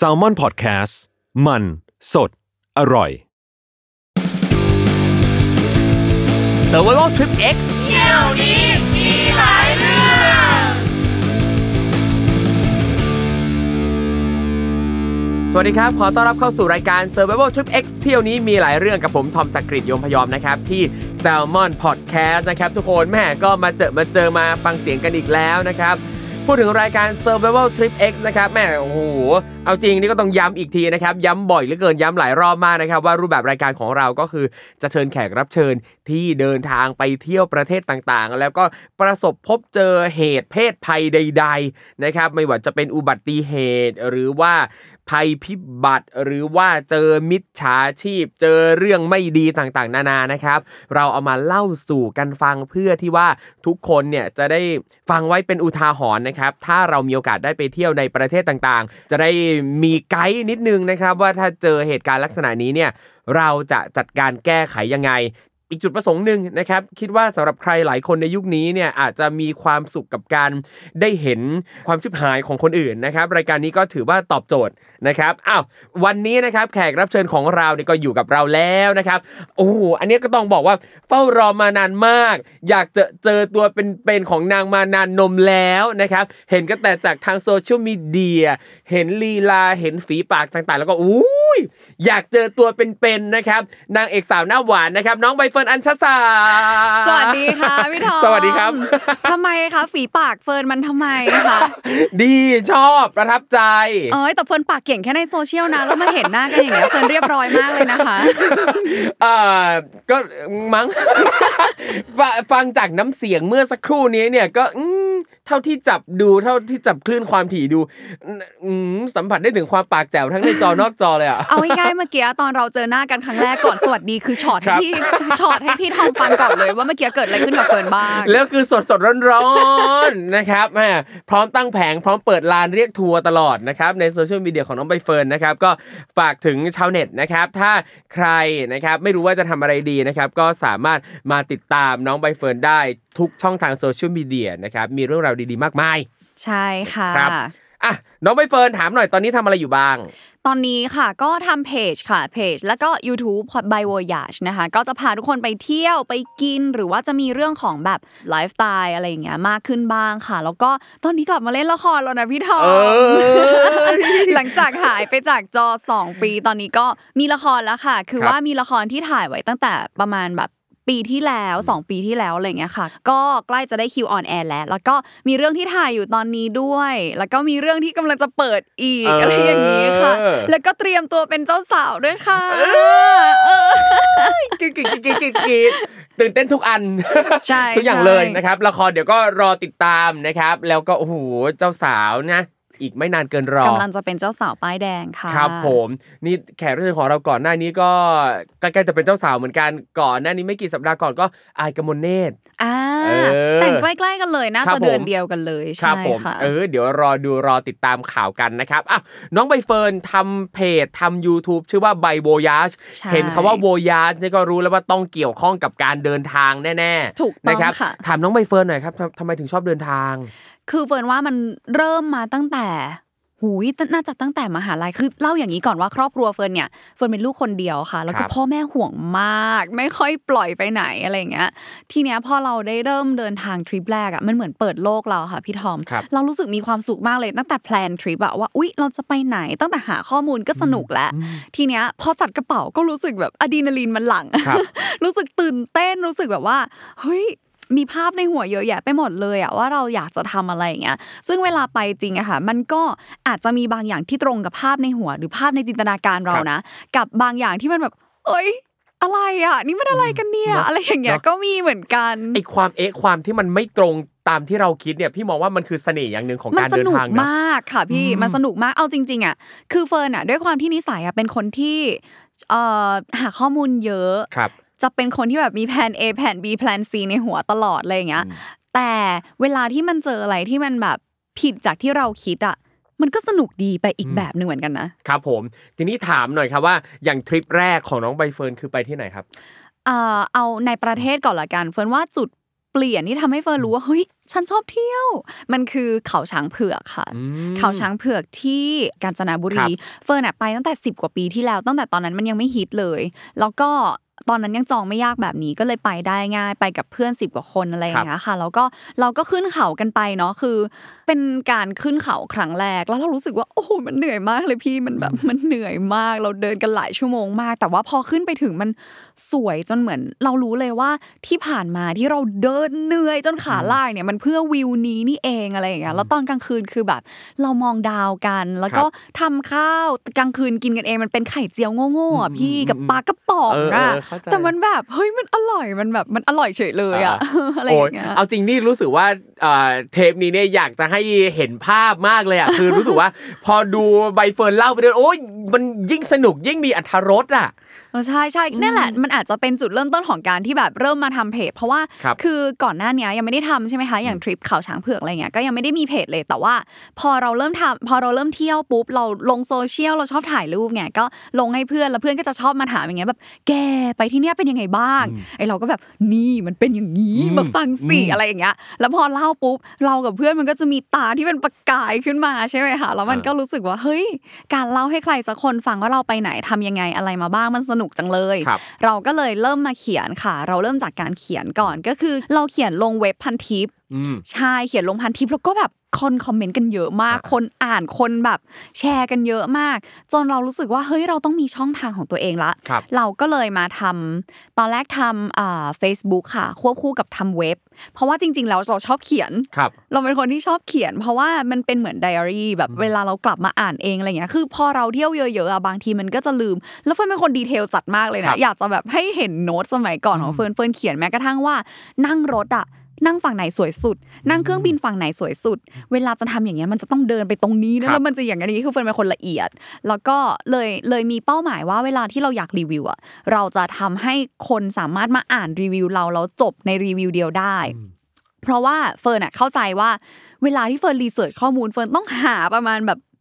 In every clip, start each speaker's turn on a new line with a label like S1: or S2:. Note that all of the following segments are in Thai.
S1: s a l ม o n PODCAST มัน สด อร่อย
S2: Survival Trip X สวัสดีครับ ขอต้อนรับเข้าสู่รายการ Survival Trip X เที่ยวนี้มีหลายเรื่องกับผม ทอมจักริดยมพยอมนะครับ ที่ Salmon Podcast นะครับ ทุกคนแม่ก็มาเจอมาเจอมาฟังเสียงกันอีกแล้วนะครับ พูดถึงรายการ Survival Trip X นะครับแม่โอ้โหเอาจริงนี่ก็ต้องย้ำอีกทีนะครับย้ำบ่อยเหลือเกินย้ำหลายรอบมากนะครับ ว่ารูปแบบรายการของเราก็คือจะเชิญแขกรับเชิญที่เดินทางไปเที่ยวประเทศต่างๆ แล้วก็ประสบพบเจอเหตุเพศภัยใด ๆนะครับ ไม่ว่าจะเป็นอุบัติเหตุหรือว่า ภัยพิบัติ หรือว่าเจอมิจฉาชีพ เจอเรื่องไม่ดีต่างๆ นานานะครับ เราเอามาเล่าสู่กันฟังเพื่อที่ว่าทุกคนเนี่ยจะได้ฟังไว้เป็นอุทาหรณ์นะครับ ถ้าเรามีโอกาสได้ไปเที่ยวในประเทศต่างๆ จะได้มีไกด์นิดนึงนะครับ ว่าถ้าเจอเหตุการณ์ลักษณะนี้เนี่ยเราจะจัดการแก้ไขยังไง อีกจุดประสงค์หนึ่งนะครับ คิดว่าสำหรับใครหลายคนในยุคนี้เนี่ยอาจจะมีความสุขกับการได้เห็นความชิบหายของคนอื่นนะครับ รายการนี้ก็ถือว่าตอบโจทย์นะครับอ้าววันนี้นะครับแขกรับเชิญของเราเนี่ยก็อยู่กับเราแล้วนะครับโอ้โหอันนี้ก็ต้องบอกว่าเฝ้ารอมานานมาก อยากจะเจอตัวเป็นๆของนางมานานนมแล้วนะครับ เห็นก็แต่จากทางโซเชียลมีเดียเห็นลีลาเห็นฝีปากต่างๆ แล้วก็อู้ยอยากเจอตัวเป็นๆนะครับ นางเอกสาวหน้าหวานนะครับ น้องใบเฟิร์นอัญชสา
S3: สวัสดีค่ะพี่ทอม
S2: สวัสดีครับ
S3: ทำไมคะฝีปากเฟิร์นมันทำไมคะ
S2: ดีชอบประทับใจ
S3: เอ้ยแต่เฟิร์นปากเก่งแค่ในโซเชียลนะแล้วมาเห็นหน้ากันอย่างเงี้ยเฟิร์นเรียบร้อยมากเลยนะคะ
S2: เอ่อก็มั้งฟฟังจากน้ำเสียงเมื่อสักครู่นี้เนี่ยก็อืม เท่าที่จับดูเท่าที่จับคลื่นความถี่ดูอืมสัมผัสได้ถึงความปากแจ๋วทั้งในจอนอกจอเลยอะ
S3: เอาง่ายๆเมื่อกี้ตอนเราเจอหน้ากันครั้งแรกก่อนสวัสดีคือช็อตให้ครั
S2: บ
S3: พี่ช็อตให้พี่ทอมฟังก่อนเลย ว่าเมื่อกี้เกิดอะไรขึ้นกับเฟิร์นบ้าง
S2: แล้วคือสดสดร้อนร้อนๆนะครับแม่พร้อมตั้งแผงพร้อมเปิดลานเรียกทัวร์ตลอดนะครับในโซเชียลมีเดียของน้องใบเฟิร์นนะครับก็ฝากถึงชาวเน็ตนะครับ ถ้าใครนะครับไม่รู้ว่าจะทำอะไรดีนะครับก็สามารถมาติดตามน้องใบเฟิร์นได้ ทุกช่องทางโซเชียลมีเดียนะครับ มีเรื่องราวดีๆ มากมาย
S3: ใช่ค่ะ
S2: ครับอะน้องใบเฟิร์นถามหน่อยตอนนี้ทำอะไรอยู่บ้าง
S3: ตอนนี้ค่ะก็ทำเพจค่ะเพจ แล้วก็ YouTube by Voyage นะคะ ก็จะพาทุกคนไปเที่ยวไปกิน หรือว่าจะมีเรื่องของแบบไลฟ์สไตล์อะไรอย่างเงี้ยมากขึ้นบ้างค่ะ แล้วก็ตอนนี้กลับมาเล่นละครแล้วนะพี่ทอม
S2: เอ้ย
S3: หลังจากหายไปจากจอ 2 ปี ตอนนี้ก็มีละครแล้วค่ะ คือ
S2: ครับ
S3: ว่ามีละครที่ถ่ายไว้ตั้งแต่ประมาณแบบ ปีที่แล้ว 2 ปีที่แล้วอะไรเงี้ยค่ะ ก็ใกล้จะได้คิว on air แล้ว แล้วก็มีเรื่องที่ถ่ายอยู่ตอนนี้ด้วย แล้วก็มีเรื่องที่กำลังจะเปิดอีก
S2: เอออ
S3: อะไรอย่างนี้ค่ะ
S2: เออ
S3: แล้วก็เตรียมตัวเป็นเจ้าสาวด้วยค่ะเออ
S2: กรี๊ดกรี๊ดกรี๊ดกรี๊ดกรี๊ดตื่นเต้นทุกอัน
S3: ใช่
S2: ทุกอย่าง
S3: ใช่
S2: เลยนะครับ ละครเดี๋ยวก็รอติดตามนะครับ แล้วก็โอ้โหเจ้าสาวนะ อีกไม่นานเกินรอกำ
S3: ลังจะเป็นเจ้าสาวป้ายแดงค่ะ
S2: ครับผมนี่แขกรับเชิญของเราก่อนหน้านี้ก็ใกล้ๆจะเป็นเจ้าสาวเหมือนกันก่อนหน้านี้ไม่กี่สัปดาห์ก่อนก็อายกมลเนตร
S3: อ่า
S2: เออ
S3: แต่งใกล้ๆกันเลยน่า
S2: ครั
S3: จะ
S2: บผม
S3: เดือนเดียวกันเลย
S2: ครั
S3: ใช่
S2: บผม
S3: ค่ะ
S2: เออเดี๋ยวรอดูรอติดตามข่าวกันนะครับอะน้องใบเฟิร์นทำเพจทำ YouTube ชื่อว่าใบโบยาช
S3: ใช่
S2: เห็นคำว่าโบยาชนี่ก็รู้แล้วว่าต้องเกี่ยวข้องกับการเดินทางแน่ๆ
S3: ถูกต้อง
S2: นะครับ
S3: ค่ะ
S2: ถามน้องใบเฟิร์นหน่อยครับทำทำไมถึงชอบเดินทาง
S3: คือเฟิร์นว่ามันเริ่มมาตั้งแต่หูยน่าจะตั้งแต่มหาลัยคือเล่าอย่างนี้ก่อนว่าครอบครัวเฟิร์นเนี่ยเฟิร์นเป็นลูกคนเดียวค่ะ แล้วก็
S2: ครับ
S3: พ่อแม่ห่วงมาก ไม่ค่อยปล่อยไปไหนอะไรอย่างเงี้ย ทีเนี้ยพอเราได้เริ่มเดินทางทริปแรกอะมันเหมือนเปิดโลกเราค่ะพี่ทอม
S2: ครับ
S3: เรารู้สึกมีความสุขมากเลยตั้งแต่ plan ทริปอะว่าอุ๊ย เราจะไปไหนตั้งแต่หาข้อมูลก็สนุกแล้ว ทีเนี้ยพอจัดกระเป๋าก็รู้สึกแบบอะดรีนาลีนมันหลั่ง
S2: ครับ
S3: รู้สึกตื่นเต้นรู้สึกแบบว่าเฮ้ย มีภาพในหัวเยอะแยะไปหมดเลยอะว่าเราอยากจะทำอะไรอย่างเงี้ยซึ่งเวลาไปจริงอะค่ะมันก็อาจจะมีบางอย่างที่ตรงกับภาพในหัว หรือภาพในจินตนาการเรานะ กับบางอย่างที่มันแบบเอ้ยอะไรอะนี่มันอะไรกันเนี่ย
S2: เนอะ
S3: อะไรอย่างเงี้ย
S2: เนอะ
S3: ก็มีเหมือนกัน
S2: ไอความเอ๊ะความที่มันไม่ตรงตามที่เราคิดเนี่ยพี่มองว่ามันคือเสน่ห์อย่างหนึ่งของ
S3: มัน
S2: การ
S3: ส
S2: เดิน
S3: นุก
S2: ทางนะ
S3: มากค่ะพี่มันสนุกมากเอาจริง ๆอะคือเฟิร์นอะด้วยความที่นิสัยอะเป็นคนที่เอ่อหาข้อมูลเยอะ
S2: ครับ
S3: จะเป็นคนที่แบบมีแผน A แผน B แผน C ในหัวตลอดอะไรอย่างเงี้ย แต่เวลาที่มันเจออะไรที่มันแบบผิดจากที่เราคิดอะมันก็สนุกดีไปอีกแบบหนึ่งเหมือนกันนะ
S2: ครับผม ทีนี้ถามหน่อยครับว่าอย่างทริปแรกของน้องใบเฟิร์นคือไปที่ไหนครับ
S3: เอ่อเอาในประเทศก่อนละกันเฟิร์นว่าจุดเปลี่ยนที่ทำให้เฟิร์นรู้ว่าเฮ้ยฉันชอบเที่ยว มันคือเขาช้างเผือกค่ะ
S2: อืม
S3: เขาช้างเผือกที่กาญจนบุ
S2: ครั
S3: รี
S2: บ
S3: เฟิร์นอะไปตั้งแต่ 10 กว่าปีที่แล้ว ตั้งแต่ตอนนั้นมันยังไม่ฮิตเลย แล้วก็ ตอนนั้นยังจองไม่ยากแบบนี้ก็เลยไปได้ง่าย ไปกับเพื่อน10กว่าคนอะไรอย่างเงี้ยค่ะแล้วก็เราก็ขึ้นเขากันไปเนาะคือ เป็นการขึ้นเขาครั้งแรกแล้วเรารู้สึกว่าโอ้โหมันเหนื่อยมากเลยพี่มันแบบมันเหนื่อยมาก เราเดินกันหลายชั่วโมงมาก แต่ว่าพอขึ้นไปถึงมันสวยจนเหมือน เรารู้เลยว่าที่ผ่านมาที่เราเดินเหนื่อยจนขาลายเนี่ยมันเพื่อวิวนี้นี่เองอะไรอย่างเงี้ยแล้วตอนกลางคืนคือแบบ เรามองดาวกัน แล้วก็ทำข้าวกลางคืนกินกันเองมันเป็นไข่เจียวโง่ๆอะพี่กับปลากระป๋อง
S2: เออ
S3: อะ
S2: เออเข้าใจ
S3: แต่มันแบบเฮ้ยมันอร่อยมันแบบมันอร่อยเฉยเลยอะอะไรอย่างเงี้ย
S2: โเอาจริงนี่รู้สึกว่าเอ่อเทปนี้เนี่ยอยากจะให้เห็นภาพมากเลยอะคือรู้สึกว่า พอดูใบเฟิร์นเล่าไปด้วยโอ้ยมันยิ่งสนุกยิ่งมีอรรถรสอะ
S3: เออใช่ใช่นั่นแหละมันอาจจะเป็นจุดเริ่มต้นของการที่แบบเริ่มมาทำเพจ เพราะว่า
S2: ครับ
S3: คือก่อนหน้าเนี้ยยังไม่ได้ทำใช่ไหมคะอย่างทริปเขาช้างเผือกอะไรเงี้ยก็ยังไม่ได้มีเพจเลยแต่ว่า พอเราเริ่มทำพอเราเริ่มเที่ยวปุ๊บเราลงโซเชียลเราชอบถ่ายรูปไงก็ลงให้เพื่อนแล้วเพื่อนก็จะชอบมาถามอย่างเงี้ยแบบแกไปที่เนี้ยเป็นยังไงบ้างไอเราก็แบบนี่มันเป็นอย่างนี้มาฟังสิอะไรอย่างเงี้ยแล้วพอเล่าปุ๊บเรากับเพื่อนมันก็จะมีตาที่เป็นประกายขึ้นมาใช่ไหมคะแล้วมันก็รู้สึกว่าเฮ้ยการเล่าให้ใครสักคนฟังว่าเราไปไหนทำยังไงอะไรมาบ้างมันสนุกจังเลย
S2: ครับ
S3: เราก็เลยเริ่มมาเขียนค่ะ เราเริ่มจากการเขียนก่อนก็คือ เราเขียนลงเว็บพันทิป
S2: อืม
S3: ใช่เขียนลงพันทิปแล้วก็แบบคนคอมเมนต์กันเยอะมาก
S2: อ่า
S3: คนอ่านคนแบบแชร์กันเยอะมาก จนเรารู้สึกว่าเฮ้ยเราต้องมีช่องทางของตัวเองละ
S2: ครับ
S3: เราก็เลยมาทำตอนแรกทำอ่าเฟซบุ๊กค่ะ ควบคู่กับทำเว็บ เพราะว่าจริง ๆ แล้วเราชอบเขียน
S2: ครับ
S3: เราเป็นคนที่ชอบเขียน เพราะว่ามันเป็นเหมือนไดอารี่แบบเวลาเรากลับมาอ่านเองอะไรเงี้ยคือพอเราเที่ยวเยอะๆอะบางทีมันก็จะลืม แล้วเฟิร์นเป็นคน detail จัดมากเลยนะครั
S2: บ
S3: อยากจะแบบให้เห็นโน้ตสมัยก่อนของเฟิร์นเฟิร์นเขียนแม้กระทั่งว่านั่งรถอะ นั่งฝั่งไหนสวยสุด นั่งเครื่องบินฝั่งไหนสวยสุด เวลาจะทำอย่างเงี้ยมันจะต้องเดินไปตรงนี้นะครั
S2: บ
S3: แล้วมันจะอย่างนี้คือเฟิร์นเป็นคนละเอียด แล้วก็เลยเลยมีเป้าหมายว่าเวลาที่เราอยากรีวิวอะเราจะทำให้คนสามารถมาอ่านรีวิวเราแล้วจบในรีวิวเดียวได้ เพราะว่าเฟิร์นอะเข้าใจว่าเวลาที่เฟิร์น research ข้อมูลเฟิร์นต้องหาประมาณแบบทุก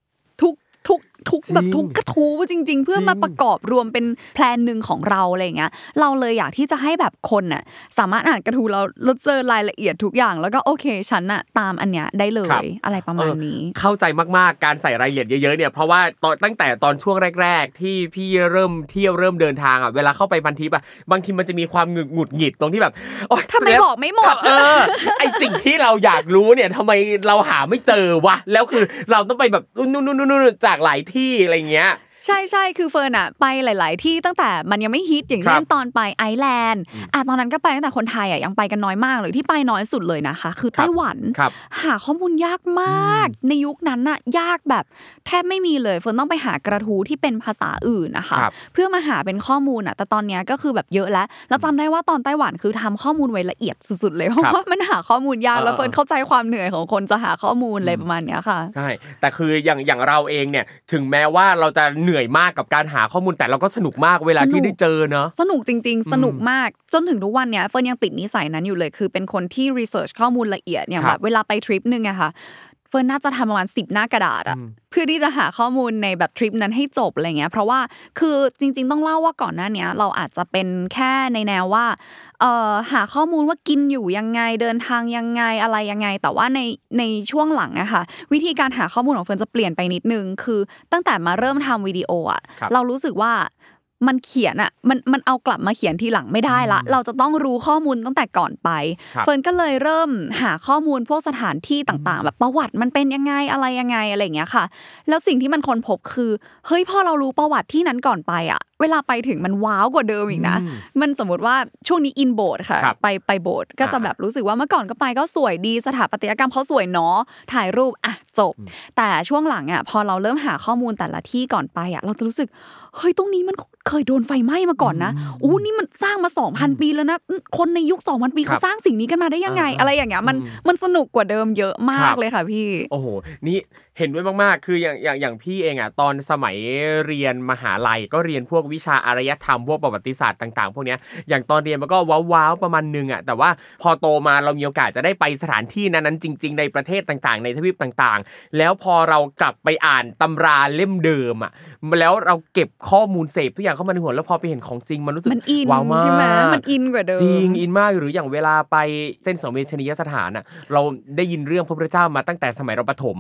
S3: ทุกทุกแบบทุกกระทู้จริง ๆ เพื่อมาประกอบรวมเป็นแพลนหนึ่งของเราอะไรอย่างเงี้ยเราเลยอยากที่จะให้แบบคนน่ะสามารถอ่านกระทู้เราแล้วเจอรายละเอียดทุกอย่าง แล้วก็โอเคฉันน่ะตามอันเนี้ยได้เล
S2: ครับ
S3: ยอะไรประมาณนี้
S2: เออเข้าใจมากๆการใส่รายละเอียดเยอะๆเนี่ยเพราะว่าตอนตั้งแต่ตอนช่วงแรก ๆ ที่พี่เริ่มเที่ยวเริ่มเดินทางอะเวลาเข้าไปพันทิปอะบางทีมันจะมีความหงุดหงุดหงิดตรงที่แบบโอ๊ย
S3: ทำไมบอกไม่หมด
S2: เออไอสิ่งที่เราอยากรู้เนี่ยทำไมเราหาไม่เจอวะแล้วคือเราต้องไปแบบนู่นนู่นนู่นจากหลายที่อะไรเงี้ย
S3: ใช่ใช่คือเฟิร์นอะไปหลาย ๆ ที่ตั้งแต่มันยังไม่ฮิตอย่างเช่นครับตอนไปไอซ์แลนด์อะตอนนั้นก็ไปตั้งแต่คนไทยอะยังไปกันน้อยมากเลยที่ไปน้อยสุดเลยนะคะ คือไต้หวัน
S2: ครับ
S3: หาข้อมูลยากมาก ในยุคนั้นน่ะยากแบบแทบไม่มีเลยเฟิร์นต้องไปหากระทู้ที่เป็นภาษาอื่นนะคะ
S2: ครับ
S3: เพื่อมาหาเป็นข้อมูลอะแต่ตอนเนี้ยก็คือแบบเยอะแล้วแล้วจำได้ว่าตอนไต้หวันคือทำข้อมูลไว้ละเอียดสุด ๆ เลยเพราะว่ามันหาข้อมูลยาก
S2: เออ
S3: แล้วเฟิร์นเข้าใจความเหนื่อยของคนจะหาข้อมูลอะไรประมาณเนี้ยค่ะ
S2: ใช่แต่คืออย่างอย่างเราเองเนี่ยถึงแม้ว่าเราจะเหนื่อยมากกับการหาข้อมูลแต่เราก็สนุกมากเวลาที่
S3: สนุก
S2: ได้เจอเนาะ
S3: สนุกจริง ๆ สนุกมากจนถึงทุกวันเนี้ยเฟิร์นยังติดนิสัยนั้นอยู่เลย คือเป็นคนที่ research ข้อมูลละเอียดอย่างแบบ
S2: ครั
S3: แบบบเวลาไปทริปหนึ่งอะค่ะ เฟิร์นน่าจะทำประมาณสิบหน้ากระดาษอะเพื่อที่จะหาข้อมูลในแบบทริปนั้นให้จบอะไรเงี้ยเพราะว่าคือจริง ๆ ต้องเล่าว่าก่อนหน้าเนี้ยเราอาจจะเป็นแค่ในแนวว่าเอ่อหาข้อมูลว่ากินอยู่ยังไงเดินทางยังไงอะไรยังไง แต่ว่าในในช่วงหลังอะค่ะวิธีการหาข้อมูลของเฟิร์นจะเปลี่ยนไปนิดนึงคือ ตั้งแต่มาเริ่มทำวิดีโออะ
S2: ครับ
S3: เรารู้สึกว่า มันเขียนอะมันมันเอากลับมาเขียนทีหลังไม่ได้ละ เราจะต้องรู้ข้อมูลตั้งแต่ก่อนไป
S2: ครับ
S3: เฟิร์นก็เลยเริ่มหาข้อมูลพวกสถานที่ต่างๆ แบบประวัติมันเป็นยังไงอะไรยังไงอะไรอย่างเงี้ยค่ะ แล้วสิ่งที่มันคนพบคือเฮ้ยพอเรารู้ประวัติที่นั้นก่อนไปอะ เวลาไปถึงมันว้าวกว่าเดิมอีกนะ มันสมมติว่าช่วงนี้อินโบสถ์ค่ะ
S2: ครับ
S3: ไปไปโบสถ์ก็จะ
S2: อ่า
S3: แบบรู้สึกว่าเมื่อก่อนก็ไปก็สวยดีสถาปัตยกรรมเขาสวยเนาะถ่ายรูปอะจบ แต่ช่วงหลังอะพอเราเริ่มหาข้อมูลแต่ละที่ก่อนไปอะเราจะรู้สึกเฮ้ยตรงนี้มันเคยโดนไฟไหม้มาก่อนนะอู้นี่มันสร้างมา 2,000 ปีแล้วนะอืมคนในยุค 2,000 ปี
S2: ครั
S3: เขา
S2: บ
S3: สร้างสิ่งนี้กันมาได้ยังไง
S2: อ่า
S3: อะไรอย่างเงี้ยมัน
S2: อืม
S3: มันสนุกกว่าเดิมเยอะมา
S2: ครั
S3: ก
S2: บ
S3: เลยค่ะพี่
S2: โอ้โหนี่เห็นด้วยมากๆ คืออย่างอย่างอย่างพี่เองอะตอนสมัยเรียนมหาลัยก็เรียนพวกวิชาอารยธรรมพวกประวัติศาสตร์ต่างๆ พวกเนี้ยอย่างตอนเรียนมันก็ว้าวๆประมาณนึงอะแต่ว่าพอโตมาเรามีโอกาสจะได้ไปสถานที่นั้นๆจริง ๆ ในประเทศต่างๆ ในทวีปต่างๆ แล้วพอเรากลับไปอ่านตำราเล่มเดิมอะแล้วเราเก็บข้อมูลเสพทุกอย่างเข้ามาในหัวแล้วพอไปเห็นของจริงมันรู้สึก
S3: มันอิน
S2: ว้าวมาก
S3: ใช่ไหมมันอินกว่าเดิม
S2: จริงอินมากหรืออย่างเวลาไปเส้นสังเวชนียสถานอะเราได้ยินเรื่องพระพุทธเจ้ามาตั้งแต่สมัยเราประถม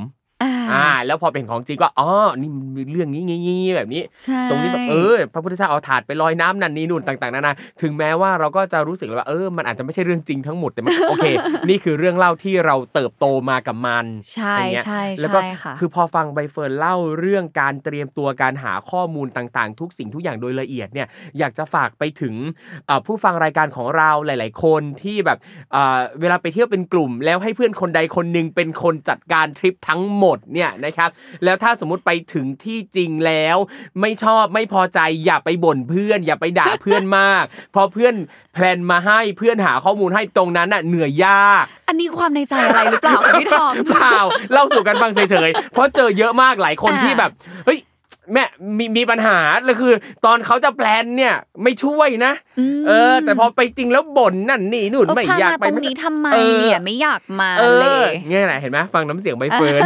S3: อ่า
S2: อ่า แล้วพอเป็นของจริงก็อ๋อนี่มันมีเรื่องนี้งี้งี้แบบนี้
S3: ใช่
S2: ตรงนี้แบบเออ พระพุทธเจ้าเอาถาดไปลอยน้ำนั่นนี่นู่นต่างๆนานาถึงแม้ว่าเราก็จะรู้สึกเลยว่าเออมันอาจจะไม่ใช่เรื่องจริงทั้งหมดแต่มันโอเค นี่คือเรื่องเล่าที่เราเติบโตมากับมัน
S3: ใช่
S2: อย่างเงี้ย
S3: ใช่
S2: แล้วก็
S3: ใช่ค่ะ
S2: คือพอฟังใบเฟิร์นเล่าเรื่องการเตรียมตัวการหาข้อมูลต่างๆ ทุกสิ่งทุกอย่างโดยละเอียดเนี่ยอยากจะฝากไปถึงเอ่อผู้ฟังรายการของเราหลาย ๆ คนที่แบบเอ่อเวลาไปเที่ยวเป็นกลุ่ม แล้วให้เพื่อนคนใดคนหนึ่งเป็นคนจัดการทริปทั้งหมดเนี่ยนะครับแล้วถ้าสมมุติไปถึงที่จริงแล้ว ไม่ชอบไม่พอใจอย่าไปบ่นเพื่อน อย่าไปด่าเพื่อนมาก เพราะเพื่อน plan มาให้เพื่อนหาข้อมูลให้ตรงนั้นน่ะเหนื่อยยาก
S3: อันนี้ความในใจอะไรหรือเปล่าคะพี่ทอม
S2: เปล่าเล่าสู่กันฟังเฉยๆเพราะเจอเยอะมากหลายคน
S3: อ่า
S2: ที่แบบเฮ้ย แม่มีมีปัญหาเลยคือ ตอนเขาจะ plan เนี่ยไม่ช่วยนะ
S3: ม
S2: เออ แต่พอไปจริงแล้วบ่นนั่นนี่นู่น
S3: เออ
S2: ไม่
S3: พา
S2: อยาก
S3: มา
S2: ไป
S3: ตรงนี้ทำไม
S2: ออ
S3: เนี่ยไม่อยากมา
S2: เอ
S3: เล
S2: อยเนี่ยแหละเห็นไหมฟังน้ำเสียงใบเฟิร์น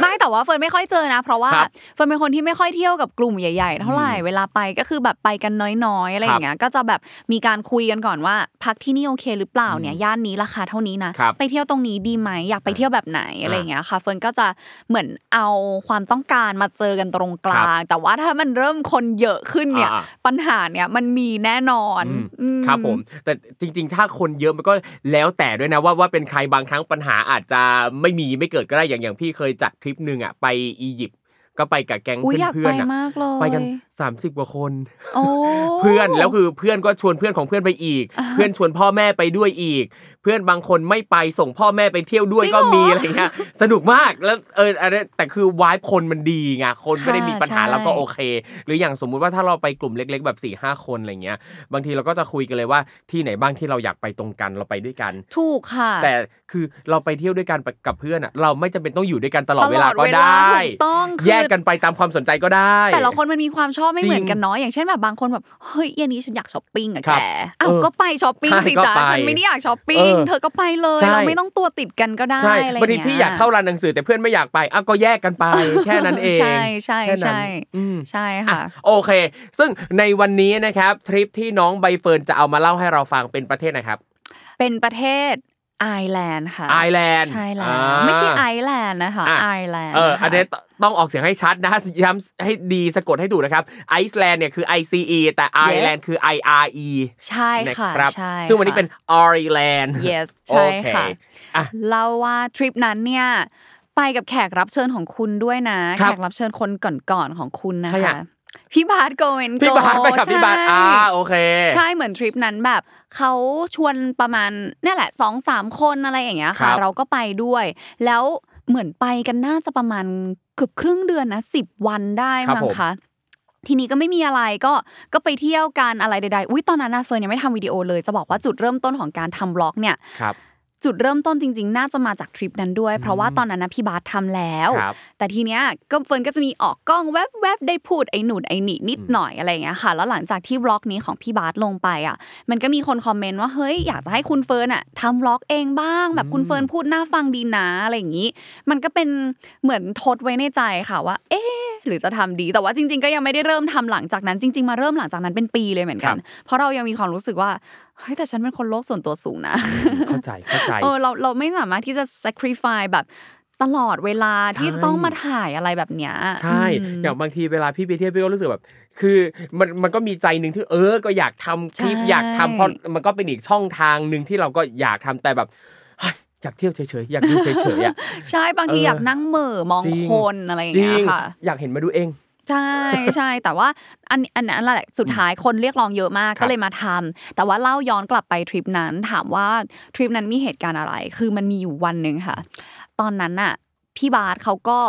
S3: ไม่แต่ว่าเฟิร์นไม่ค่อยเจอนะ เพราะว่า
S2: ครับ
S3: เฟิร์นเป็นคนที่ไม่ค่อยเที่ยวกับกลุ่มใหญ่ ๆ เท่าไหร่
S2: อืม
S3: เวลาไปก็คือแบบไปกันน้อยๆอะไรอย่างเงี้ยก็จะแบบมีการคุยกันก่อนว่า พักที่นี่โอเคหรือเปล่าเนี่ยย่านนี้ราคาเท่านี้นะครับไปเที่ยวตรงนี้ดีไหมอยากไปเที่ยวแบบไหนอะไรอย่างเงี้ยค่ะเฟิร์นก็จะเหมือนเอาความต้องการมาเจอกันตรงกลาง แต่ว่าถ้ามันเริ่มคนเยอะขึ้นเนี่ย
S2: อ่า
S3: ปัญหาเนี่ยมันมีแน่นอน
S2: อืม
S3: อืม
S2: ครับผม แต่จริง ๆ ถ้าคนเยอะมันก็แล้วแต่ด้วยนะว่าว่าเป็นใครบางครั้งปัญหาอาจจะไม่มีไม่เกิดก็ได้อย่างอย่างพี่เคยจัดทริปหนึ่งอะไปอียิปต์ก็ไปกับแก๊ง
S3: อุ้ยอยาก
S2: เพื่
S3: ไป
S2: อนๆอะ
S3: มากเลย
S2: ไปกัน30 กว่าคน
S3: โอ้
S2: เพื่อนแล้วคือเพื่อนก็ชวนเพื่อนของเพื่อนไปอีก เพื่อนชวนพ่อแม่ไปด้วยอีก เพื่อนบางคนไม่ไปส่งพ่อแม่ไปเที่ยวด้วยก็มีอะไรเงี้ยสนุกมากแล้วเอออะไรแต่คือวายคนมันดีไงคนไม่ได้มีปัญหา
S3: ใช่
S2: เราก็โอเค หรืออย่างสมมุติว่าถ้าเราไปกลุ่มเล็ก ๆ แบบ4ี่ห้าคนอะไรเงี้ย บางทีเราก็จะคุยกันเลยว่าที่ไหนบ้างที่เราอยากไปตรงกันเราไปด้วยกัน
S3: ถูกค่ะ
S2: แต่คือเราไปเที่ยวด้วยกันกับเพื่อนอะเราไม่จำเป็นต้องอยู่ด้วยกันตลอดเวลาก็
S3: ตลอดเวลา
S2: ได้
S3: ถูกต้องคือ
S2: แยกกันไปตามความสนใจก็ได้
S3: แต่ละคนมันมีความชอบไม่
S2: จริง
S3: เหมือนกันเนาะอย่างเช่นแบบบางคนแบบเฮ้ยเย็นนี้ฉันอยากช้อปปิ้งอะ
S2: ครั
S3: แก
S2: บ
S3: อ้าว
S2: เออ
S3: ก็ไปช้อปปิ้ง
S2: ใช่
S3: สิ
S2: ก็
S3: จ้า
S2: ไป
S3: ฉันไม่ได้อยากช้อปปิ้ง
S2: เออ
S3: เธอก็ไปเลย
S2: ใช่
S3: เราไม่ต้องตัวติดกันก็ได้
S2: ใช่
S3: อะไร
S2: บางที
S3: เงี้ย
S2: พี่อยากเข้าร้านหนังสือแต่เพื่อนไม่อยากไปอะก็แยกกันไปแค่นั้นเอง
S3: ใช่ใช่
S2: แค่นั้น
S3: ใช่
S2: อืม
S3: ใช่
S2: อะ
S3: ค่ะ
S2: โอเค ซึ่งในวันนี้นะครับทริปที่น้องใบเฟิร์นจะเอามาเล่าให้เราฟังเป็นประเทศไหนนะครับ
S3: เป็นประเทศ ไอร์แลนด์ค่ะ
S2: ไอร์แลนด์
S3: ใช่แล้วอ่าไม่ใช่ไอซ์แลนด์นะคะ
S2: อะ
S3: ไอร์แลนด์
S2: เออ
S3: ค่ะ
S2: อันนี้ต้องออกเสียงให้ชัดนะย้ำให้ดีสะกดให้ถูกนะครับไอซ์แลนด์เนี่ยคือ I C E แต่ไอร์แลนด์คือ I R E
S3: ใช่
S2: นะ
S3: ค่ะ
S2: ครับ
S3: ใช่
S2: ซึ่งวันนี้
S3: ค่ะ
S2: เป็น I R E L A N D
S3: yes ใช่โอ
S2: เค
S3: ค่ะ
S2: อะ
S3: เล่าว่าทริปนั้นเนี่ยไปกับแขกรับเชิญของคุณด้วยนะ
S2: ครับ
S3: แขกรับเชิญคนก่อนๆของคุณนะ
S2: ใคร
S3: คะ
S2: อะ
S3: พี่บาส Go Went Go
S2: พี่บาสไปกับพี่บาสอ่าโอเค
S3: ใช่เหมือนทริปนั้นแบบเขาชวนประมาณเนี่ยแหละสองสามคนอะไรอย่างเงี้ย
S2: ครั
S3: ค่ะเราก็ไปด้วย แล้วเหมือนไปกันน่าจะประมาณเกือบครึ่งเดือนนะสิบวันได้
S2: ครับ
S3: มั้ง
S2: ผม
S3: คะทีนี้ก็ไม่มีอะไรก็ก็ไปเที่ยวกันอะไรใดๆ อุ้ยตอนนั้นนะเฟิร์นยังไม่ทำวิดีโอเลย จะบอกว่าจุดเริ่มต้นของการทำ vlog เนี่ย
S2: ครับ
S3: จุดเริ่มต้นจริง ๆ น่าจะมาจากทริปนั้นด้วย เพราะว่าตอนนั้นนะพี่บาสทำแล้ว
S2: ครับ
S3: แต่ทีเนี้ยก็เฟิร์นก็จะมีออกกล้องแวบๆได้พูดไอ้นู่นไอ้นี่นิดหน่อยอะไรอย่างเงี้ยค่ะ แล้วหลังจากที่ vlog นี้ของพี่บาสลงไปอะ มันก็มีคนคอมเมนต์ว่าเฮ้ยอยากจะให้คุณเฟิร์นอะทำ vlog เองบ้าง แบบคุณเฟิร์นพูดน่าฟังดีนะอะไรอย่างงี้ มันก็เป็นเหมือนทดไว้ในใจค่ะว่า เอ๊ะหรือจะทำดีแต่ว่าจริง ๆ ก็ยังไม่ได้เริ่มทำหลังจากนั้น จริง ๆ มาเริ่มหลังจากนั้นเป็นปีเลยเหมือนกัน เพราะเรายังมีความรู้สึกว่าเฮ้ยแต่ฉันเป็นคนโลกส่วนตัวสูงนะ
S2: เข้าใจเข้าใจ
S3: เออเราเราไม่สามารถที่จะ sacrifice แบบตลอดเวลาที่
S2: ใช่
S3: จะต้องมาถ่ายอะไรแบบเนี้ย
S2: ใช่
S3: อืม
S2: อย่างบางทีเวลาพี่ไปเที่ยวพี่ก็รู้สึกแบบคือมันมันก็มีใจหนึ่งที่เออก็อยากทำคลิป
S3: ใช่
S2: อยากทำเพราะมันก็เป็นอีกช่องทางหนึ่งที่เราก็อยากทำแต่แบบเฮ้ยอยากเที่ยวเฉยๆอยากดูเฉยๆอะ
S3: ใช่บางที
S2: เออ
S3: อยากนั่งเหม่อมอง
S2: จริง
S3: คนอะไรอย่าง
S2: จริ
S3: เงี้
S2: ง
S3: ยค่ะ
S2: อยากเห็นมาดูเอง
S3: ใช่ใช่แต่ว่าอันอันนั้นแหละสุดท้ายคนเรียกร้องเยอะมาก
S2: ครับ
S3: ก็เลยมาทำแต่ว่าเล่าย้อนกลับไปทริปนั้นถามว่าทริปนั้นมีเหตุการณ์อะไร คือมันมีอยู่วันหนึ่งค่ะ ตอนนั้นน่ะพี่บาสเขาก็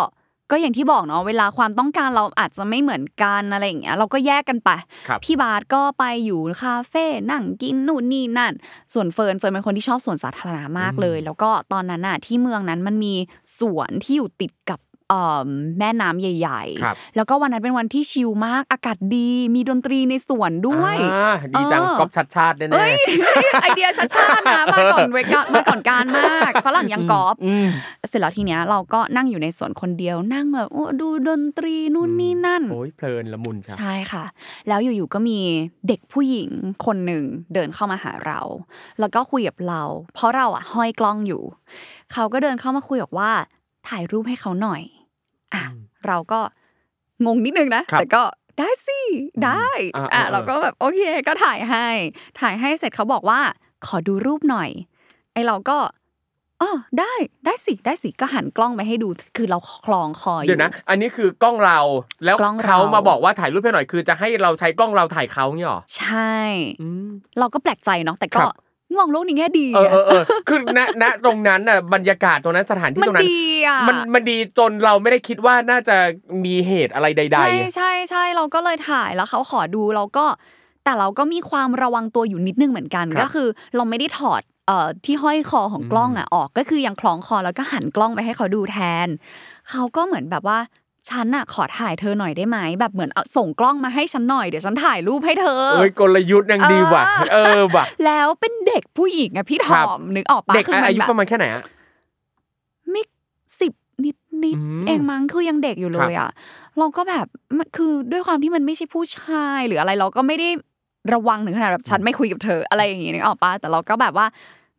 S3: ก็อย่างที่บอกเนาะเวลาความต้องการเราอาจจะไม่เหมือนกันอะไรอย่างเงี้ยเราก็แยกกันไป
S2: ครับ
S3: พี่บาสก็ไปอยู่คาเฟ่นั่งกินนู่นนี่นั่น ส่วนเฟิร์นเฟิร์นเป็นคนที่ชอบสวนสาธารณะมากเลย แล้วก็ตอนนั้นน่ะที่เมืองนั้นมันมีสวนที่อยู่ติดกับเอ่อ แม่น้ำใหญ่
S2: ครับ
S3: ๆแล้วก็วันนั้นเป็นวันที่ชิลมาก อากาศดี มีดนตรีในสวนด้วย
S2: อ่าดีจัง
S3: เออ
S2: ก๊อฟชัดชาติแน่
S3: เอ้ยไอเดียชัดชาตินะมาก่อนเวกามาก่อนการมากฝรั่งยังกอล์ฟ
S2: ๆอืม
S3: เสร็จแล้วทีเนี้ยเราก็นั่งอยู่ในสวนคนเดียวนั่งแบบโอ้ดูดนตรีนู่นนี่นั่น
S2: โอ้ยเพลินละมุนจ้ะ
S3: ใช่ค่ะ แล้วอยู่ๆก็มีเด็กผู้หญิงคนหนึ่งเดินเข้ามาหาเรา แล้วก็คุยกับเรา เพราะเราอะห้อยกล้องอยู่ เขาก็เดินเข้ามาคุยบอกว่า ถ่ายรูปให้เขาหน่อยอะเราก็งงนิดนึงนะ
S2: ครับ
S3: แต่ก็ได้สิได้
S2: อ่า
S3: อะ
S2: อ่า
S3: เราก็แบบโอเค ก็ถ่ายให้ ถ่ายให้เสร็จเขาบอกว่า ขอดูรูปหน่อย ไอเราก็อ๋อได้ได้สิได้สิก็หันกล้องไปให้ดู คือเราคลองคออยู่
S2: เดี๋ยวนะ อันนี้คือกล้องเราแล้ว
S3: กล้องเรา
S2: เขามาบอกว่าถ่ายรูปให้หน่อย คือจะให้เราใช้กล้องเราถ่ายเขาเนี่ยหรอ
S3: ใช่
S2: อืม
S3: เราก็แปลกใจเนาะแต่ก็
S2: ครับ
S3: มองโลกในแง่ดี
S2: เออ
S3: อะ
S2: เออเออคือณณตรงนั้นน่ะบรรยากาศตรงนั้นสถานที่
S3: มัน
S2: ตรงนั้น
S3: ดีอะ
S2: มันมันดีจนเราไม่ได้คิดว่าน่าจะมีเหตุอะไรใด
S3: ใช่ใช่ใช่เราก็เลยถ่ายแล้วเขาขอดูเราก็ แต่เราก็มีความระวังตัวอยู่นิดนึงเหมือนกัน
S2: ครับ
S3: ก็คือ เราไม่ได้ถอดเอ่อที่ห้อยคอของกล้องอะออกก็คือยังคล้องคอแล้วก็หันกล้องไปให้เขาดูแทน เขาก็เหมือนแบบว่า ฉันอะขอถ่ายเธอหน่อยได้ไหมแบบเหมือนเอาส่งกล้องมาให้ฉันหน่อยเดี๋ยวฉันถ่ายรูปให้เธอ
S2: ๆเอ้ยกลยุทธ์ยังดีว่ะ
S3: เอ
S2: เอ
S3: อ
S2: อว่ะ
S3: แล้วเป็นเด็กผู้หญิงอะพี่ท
S2: ครั
S3: อบมนึกออกปะ
S2: เด็ก
S3: คือมัน
S2: อายุ
S3: แบบ
S2: ประมาณแค่ไหนอะ
S3: ไม่สิบนิดนิด
S2: อืม
S3: เองมั้งคือยังเด็กอยู่เลยอะเราก็แบบมันคือด้วยความที่มันไม่ใช่ผู้ชายหรืออะไรเราก็ไม่ได้ระวังถึงขนาดแบบฉันไม่คุยกับเธออะไรอย่างงี้นึกออกปะแต่เราก็แบบว่า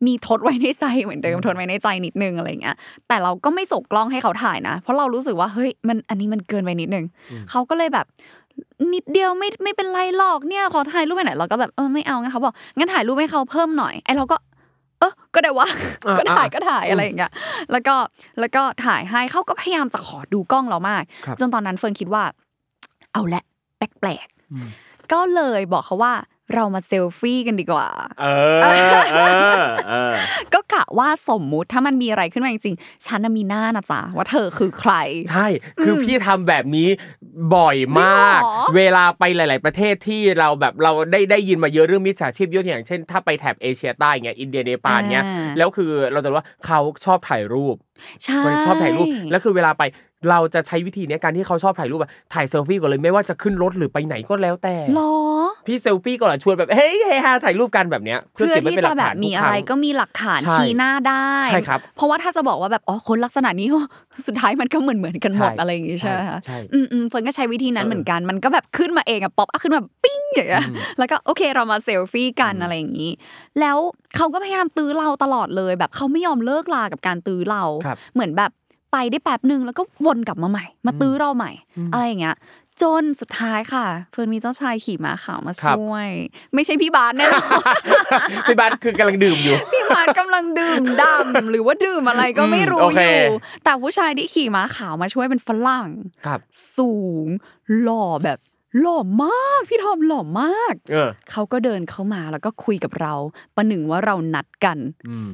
S3: มีทดไว้ในใจเหมือนเดิมทดไว้ในใจนิดนึงอะไรเงี้ย แต่เราก็ไม่ส่งกล้องให้เขาถ่ายนะ เพราะเรารู้สึกว่าเฮ้ยมันอันนี้มันเกินไปนิดนึงเขาก็เลยแบบนิดเดียวไม่ไม่เป็นไรหรอกเนี่ยขอถ่ายรูปไปไหนอยเราก็แบบเออไม่เอางั้นเขาบอกงั้นถ่ายรูปให้เขาเพิ่มหน่อยไอเราก็เออก็ได้วะ
S2: อ่า
S3: ก็ถ่าย
S2: อ่า
S3: ก็ถ่ายอะไรอย่างเงี้ยแล้วก็แล้วก็ถ่ายให้เขาก็พยายามจะขอดูกล้องเรามาก
S2: ครับ
S3: จนตอนนั้นเฟิร์นคิดว่า เอาละแปลกๆก็เลยบอกเขาว่า เรามาเซลฟี่กันดีกว่า
S2: เออเออเออ
S3: ก็กะว่าสมมุติถ้ามันมีอะไรขึ้นมาจริงๆ ฉันน่ะมีหน้านะจ๊ะว่าเธอคือใคร
S2: ใช่ คือพี่ทำแบบนี้บ่อยมาก
S3: จริงเหรอ
S2: เวลาไปหลาย ๆ ประเทศที่เราแบบเราได้ได้ยินมาเยอะเรื่องมิจฉาชีพยกตัวอย่างเช่นถ้าไปแถบเอเชียใต้เงี้ยอินเดียเนปาลเงี้ย
S3: อ่า
S2: แล้วคือเราจะรู้ว่าเขาชอบถ่ายรูป
S3: ใช่
S2: คนชอบถ่ายรูปแล้วคือเวลาไป เราจะใช้วิธีเนี้ยการที่เขาชอบถ่ายรูปอะถ่ายเซลฟี่ก่อนเลยไม่ว่าจะขึ้นรถหรือไปไหนก็แล้วแต่
S3: หรอ
S2: พี่เซลฟี่ก่อนอะชวนแบบเฮ้ยเฮฮาถ่ายรูปกันแบบเนี้ยเพื่อ
S3: เพื่อ
S2: เก็บไว้
S3: ที่
S2: เป็นห
S3: จะ
S2: ลัก
S3: แบ
S2: ฐา
S3: บ
S2: น
S3: มี
S2: ทุก
S3: อะ
S2: ครั้
S3: ไรงก็มีหลักฐาน
S2: ใช่
S3: ชี้หน้าได้
S2: ใช่ครับ
S3: เพราะว่าถ้าจะบอกว่าแบบอ๋อคนลักษณะนี้สุดท้ายมันก็เหมือนเหมือนๆกันหมด
S2: ใช่
S3: อะไรอย่างงี้ใช่ไหมคะ
S2: ใช่
S3: อืมอืมเฟิร์นก็ใช้วิธีนั้น
S2: เออ
S3: เหมือนกันมันก็แบบขึ้นมาเองอะ pop up ขึ้นมาปิ้งอย่างเงี้ยแล้วก็โอเคเรามาเซลฟี่กัน
S2: อืม
S3: อะไรอย่างงี้ แล้วเขาก็พยายามตื้อเราตลอดเลยแบบเขาไม่ยอมเลิกลากับการตื้อเรา
S2: ครับ
S3: เหมือนแบบ ไปได้แป๊บหนึ่งแล้วก็วนกลับมาใหม่ มาตื้อเราใหม่ อะไรอย่างเงี้ยจนสุดท้ายค่ะ เฟิร์นมีเจ้าชายขี่ม้าขาวมา
S2: ครับ
S3: ช่วย ไม่ใช่พี่บาสแน่นอน
S2: พี่บาสคือกำลังดื่มอยู่
S3: พี่บาสกำลังดื่มดำหรือว่าดื่มอะไรก็ไม่รู้
S2: อืมโอ
S3: อ
S2: เค
S3: ยู่แต่ผู้ชายที่ขี่ม้าขาวมาช่วยเป็นฝรั่ง
S2: ครับ
S3: สูงหล่อแบบหล่อมากพี่ทอมหล่อมาก
S2: เออ
S3: เขาก็เดินเข้ามาแล้วก็คุยกับเรา ประหนึ่งว่าเรานัดกัน
S2: อืม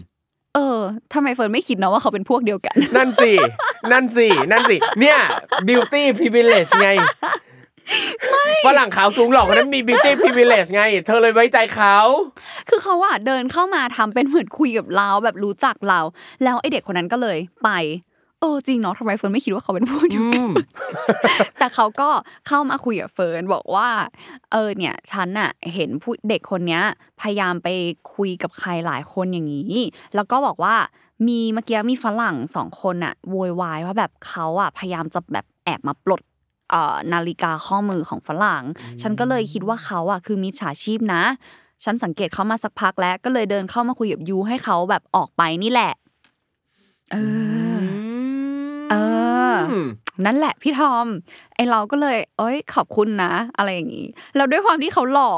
S3: เออทำไมเฟิร์นไม่คิดนะว่าเขาเป็นพวกเดียวกัน
S2: นั่นสินั่นสินั่นสิเนี่ย beauty privilege ไงฝรั่งขาวสูงหล่อคนนั้นมี beauty privilege ไง เธอเลยไว้ใจเขา
S3: คือเขาอะเดินเข้ามาทำเป็นเหมือนคุยกับเราแบบรู้จักเรา แล้วไอเด็กคนนั้นก็เลยไป เออจริงเนาะทำไมเฟิร์นไม่คิดว่าเขาเป็นพวกเดียวกันแต่เขาก็เข้ามาคุยกับเฟิร์นบอกว่า เออเนี่ย ฉันน่ะเห็นผู้เด็กคนเนี้ย พยายามไปคุยกับใครหลายคนอย่างนี้ แล้วก็บอกว่ามีเมื่อกี้มีฝรั่งสองคนน่ะโวยวายว่าแบบเขาอะพยายามจะแบบแอบมาปลดเอ่อนาฬิกาข้อมือของฝรั่ง ฉันก็เลยคิดว่าเขาอะคือมิจฉาชีพนะ ฉันสังเกตเขามาสักพักแล้วก็เลยเดินเข้ามาคุยกับยูให้เขาแบบออกไปนี่แหละ เออเออ นั่นแหละพี่ทอม ไอเราก็เลย เอ้ย ขอบคุณนะ อะไรอย่างนี้แล้วด้วยความที่เขาหล่อ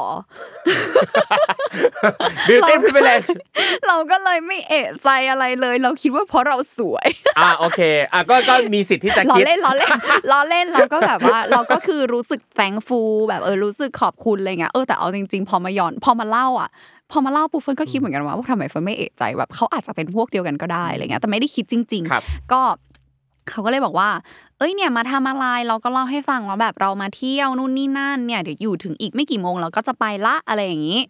S2: beauty
S3: เรา
S2: privilege
S3: เราก็เลยไม่เอะใจอะไรเลย เราคิดว่าเพราะเราสวย
S2: อะโอเค อะก็ก็มีสิทธิ์ที่จะ
S3: ล้อ
S2: คิด
S3: เล่นล้อเล่นล้อเล่นเราก็แบบว่า เราก็คือรู้สึกแฟงฟูแบบเออรู้สึกขอบคุณอะไรเงี้ยเออแต่เอาจริงๆ พอมาย้อนพอมาเล่าอะพอมาเล่าปุ๊บเฟิร์นก็คิดเหมือนกันว่าว่าทำไมเฟิร์นไม่เอะใจแบบเขาอาจจะเป็นพวกเดียวกันก็ได้อะไรเงี้ยแต่ไม่ได้คิดจริง
S2: ครับ
S3: ๆก็ เขาก็เลยบอกว่า เอ้ยเนี่ยมาทำอะไรเราก็เล่าให้ฟังว่าแบบเรามาเที่ยวนู่นนี่นั่นเนี่ยเดี๋ยวอยู่ถึงอีกไม่กี่โมงเราก็จะไปละอะไรอย่างนี้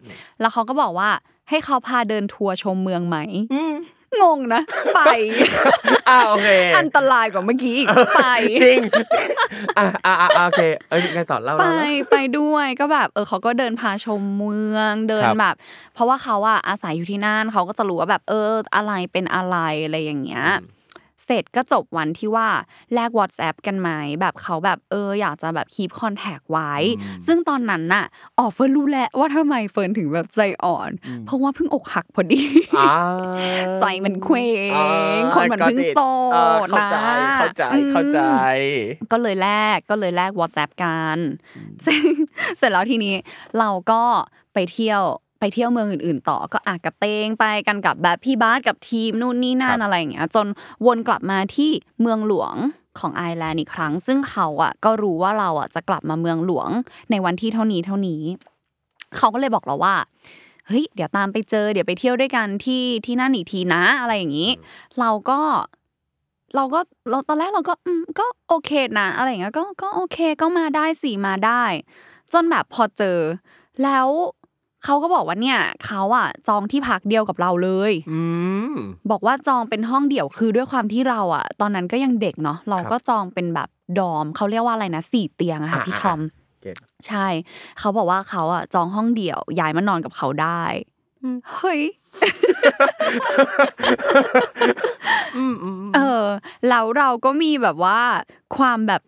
S3: แล้วเขาก็บอกว่าให้เขาพาเดินทัวร์ชมเมืองไหมงงนะ ไป
S2: อ่าโอเค
S3: อันตรายกว่าเมื่อกี้อีกไป
S2: จริงอ่าอ่าอ่าโอเคเอ้ยไงต่อเล่า
S3: ไป
S2: เล่าเล่า
S3: ไปด้วยก็แบบเออเขาก็เดินพาชมเมืองเดิน
S2: ครับ
S3: แบบ เพราะว่าเขาอะอาศัยอยู่ที่นั่นเขาก็จะรู้ว่าแบบเอออะไรเป็นอะไรอะไรอย่างเงี้ย เสร็จก็จบวันที่ว่าแลก WhatsApp กันไหมแบบเขาแบบเอออยากจะแบบคีปคอนแทคไว้ ซึ่งตอนนั้นน่ะออเฟิร์นรู้แล้วว่าทำไมเฟิร์นถึงแบบใจอ่อน เพราะว่าเพิ่งอกหักพอดี
S2: อ่า
S3: ใจมันเคว้ง
S2: อ่า
S3: คนมันเพิ่งโสด
S2: อ่าเข้าใจ
S3: นะ
S2: เข้าใจ
S3: อืม
S2: เข้าใจ
S3: ก็เลยแลกก็เลยแลก WhatsApp กันเสร็จเสร็จแล้วทีนี้เราก็ไปเที่ยว ไปเที่ยวเมืองอื่นๆ ต่อก็อากระเตงไปกันกับแบบพี่บาสกับทีมนู่นนี่นั่
S2: ครั
S3: น
S2: บ
S3: อะไรอย่างเงี้ยจนวนกลับมาที่เมืองหลวงของไอร์แลนด์อีกครั้ง ซึ่งเขาอะก็รู้ว่าเราอะจะกลับมาเมืองหลวงในวันที่เท่านี้เท่านี้ เขาก็เลยบอกเราว่าเฮ้ยเดี๋ยวตามไปเจอเดี๋ยวไปเที่ยวด้วยกันที่ที่นั่นอีกทีนะอะไรอย่างนี้ เราก็เราก็เราตอนแรกเราก็อืมก็โอเคนะอะไรอย่างเงี้ยก็ก็โอเคก็มาได้สิมาได้ จนแบบพอเจอ แล้ว เขาก็บอกว่าเนี่ยเขาอะจองที่พักเดียวกับเราเลย
S2: อืม
S3: บอกว่าจองเป็นห้องเดี่ยวคือด้วยความที่เราอะตอนนั้นก็ยังเด็กเนาะเราก็จองเป็นแบบดอมเขาเรียกว่าอะไรนะสี่เตียงอะค่ะ
S2: อ่า
S3: พี่
S2: อ่า
S3: ทอม
S2: get
S3: ใช่ เขาบอกว่าเขาอะจองห้องเดี่ยวย้ายมานอนกับเขาได้เฮ้ย
S2: อืมอืม
S3: เออแล้วเราก็มีแบบว่าความแบบ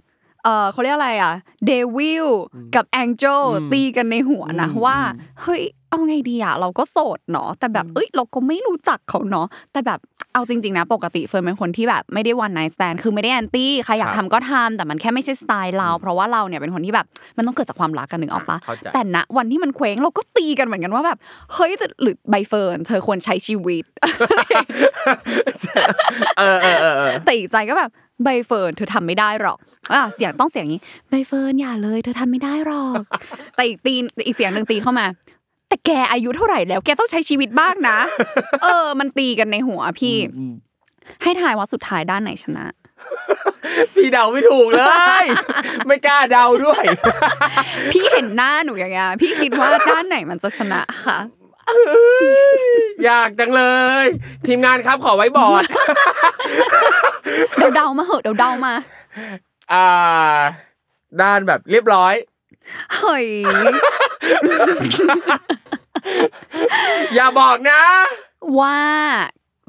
S3: เออเขาเรียกอะไรอะ devil กับ angel ตีกันในหัวนะว่าเฮ้ยเอาไงดีอะเราก็โสดเนาะแต่แบบเอ้ยเราก็ไม่รู้จักเขาเนาะแต่แบบเอาจริงๆนะปกติเฟิร์นเป็นคนที่แบบไม่ได้วันไนท์แ a นคือไม่ได้ anti ใครอยากทำก็ทำแต่มันแค่ไม่ใช่สไตล์เราเพราะว่าเราเนี่ยเป็นคนที่แบบมันต้องเกิดจากความรักกันหนึ่งออกปะ
S2: เข้าใจ
S3: แต่ณวันที่มันเคว้งเราก็ตีกันเหมือนกันว่าแบบเฮ้ยแต่หรือใบเฟิร์นเธอควรใช้ชีวิต
S2: เออเออเออเออ
S3: แต่อีกใจก็แบบ ใบเฟิร์นเธอทำไม่ได้หรอกอะเสียงต้องเสียงอย่างนี้ใบเฟิร์นอย่าเลย เธอทำไม่ได้หรอก แต่อีกตีนอีกเสียงหนึ่งตีเข้ามา แต่แกอายุเท่าไหร่แล้ว แกต้องใช้ชีวิตบ้างนะ เออ มันตีกันในหัวพี่ ให้ทายว่าสุดท้ายด้านไหนชนะ
S2: พี่เดาไม่ถูกเลย ไม่กล้าเดาด้วย
S3: พี่เห็นหน้าหนูอย่างเงี้ยพี่คิดว่าด้านไหนมันจะชนะค่ะ
S2: อยากจังเลย ทีมงานครับขอไว้บอร์ด
S3: เดาเดาๆมาเหอะเดาเดาๆมา
S2: อ่า ด้านแบบเรียบร้อย
S3: เฮ้ย
S2: อย่าบอกนะ
S3: ว่า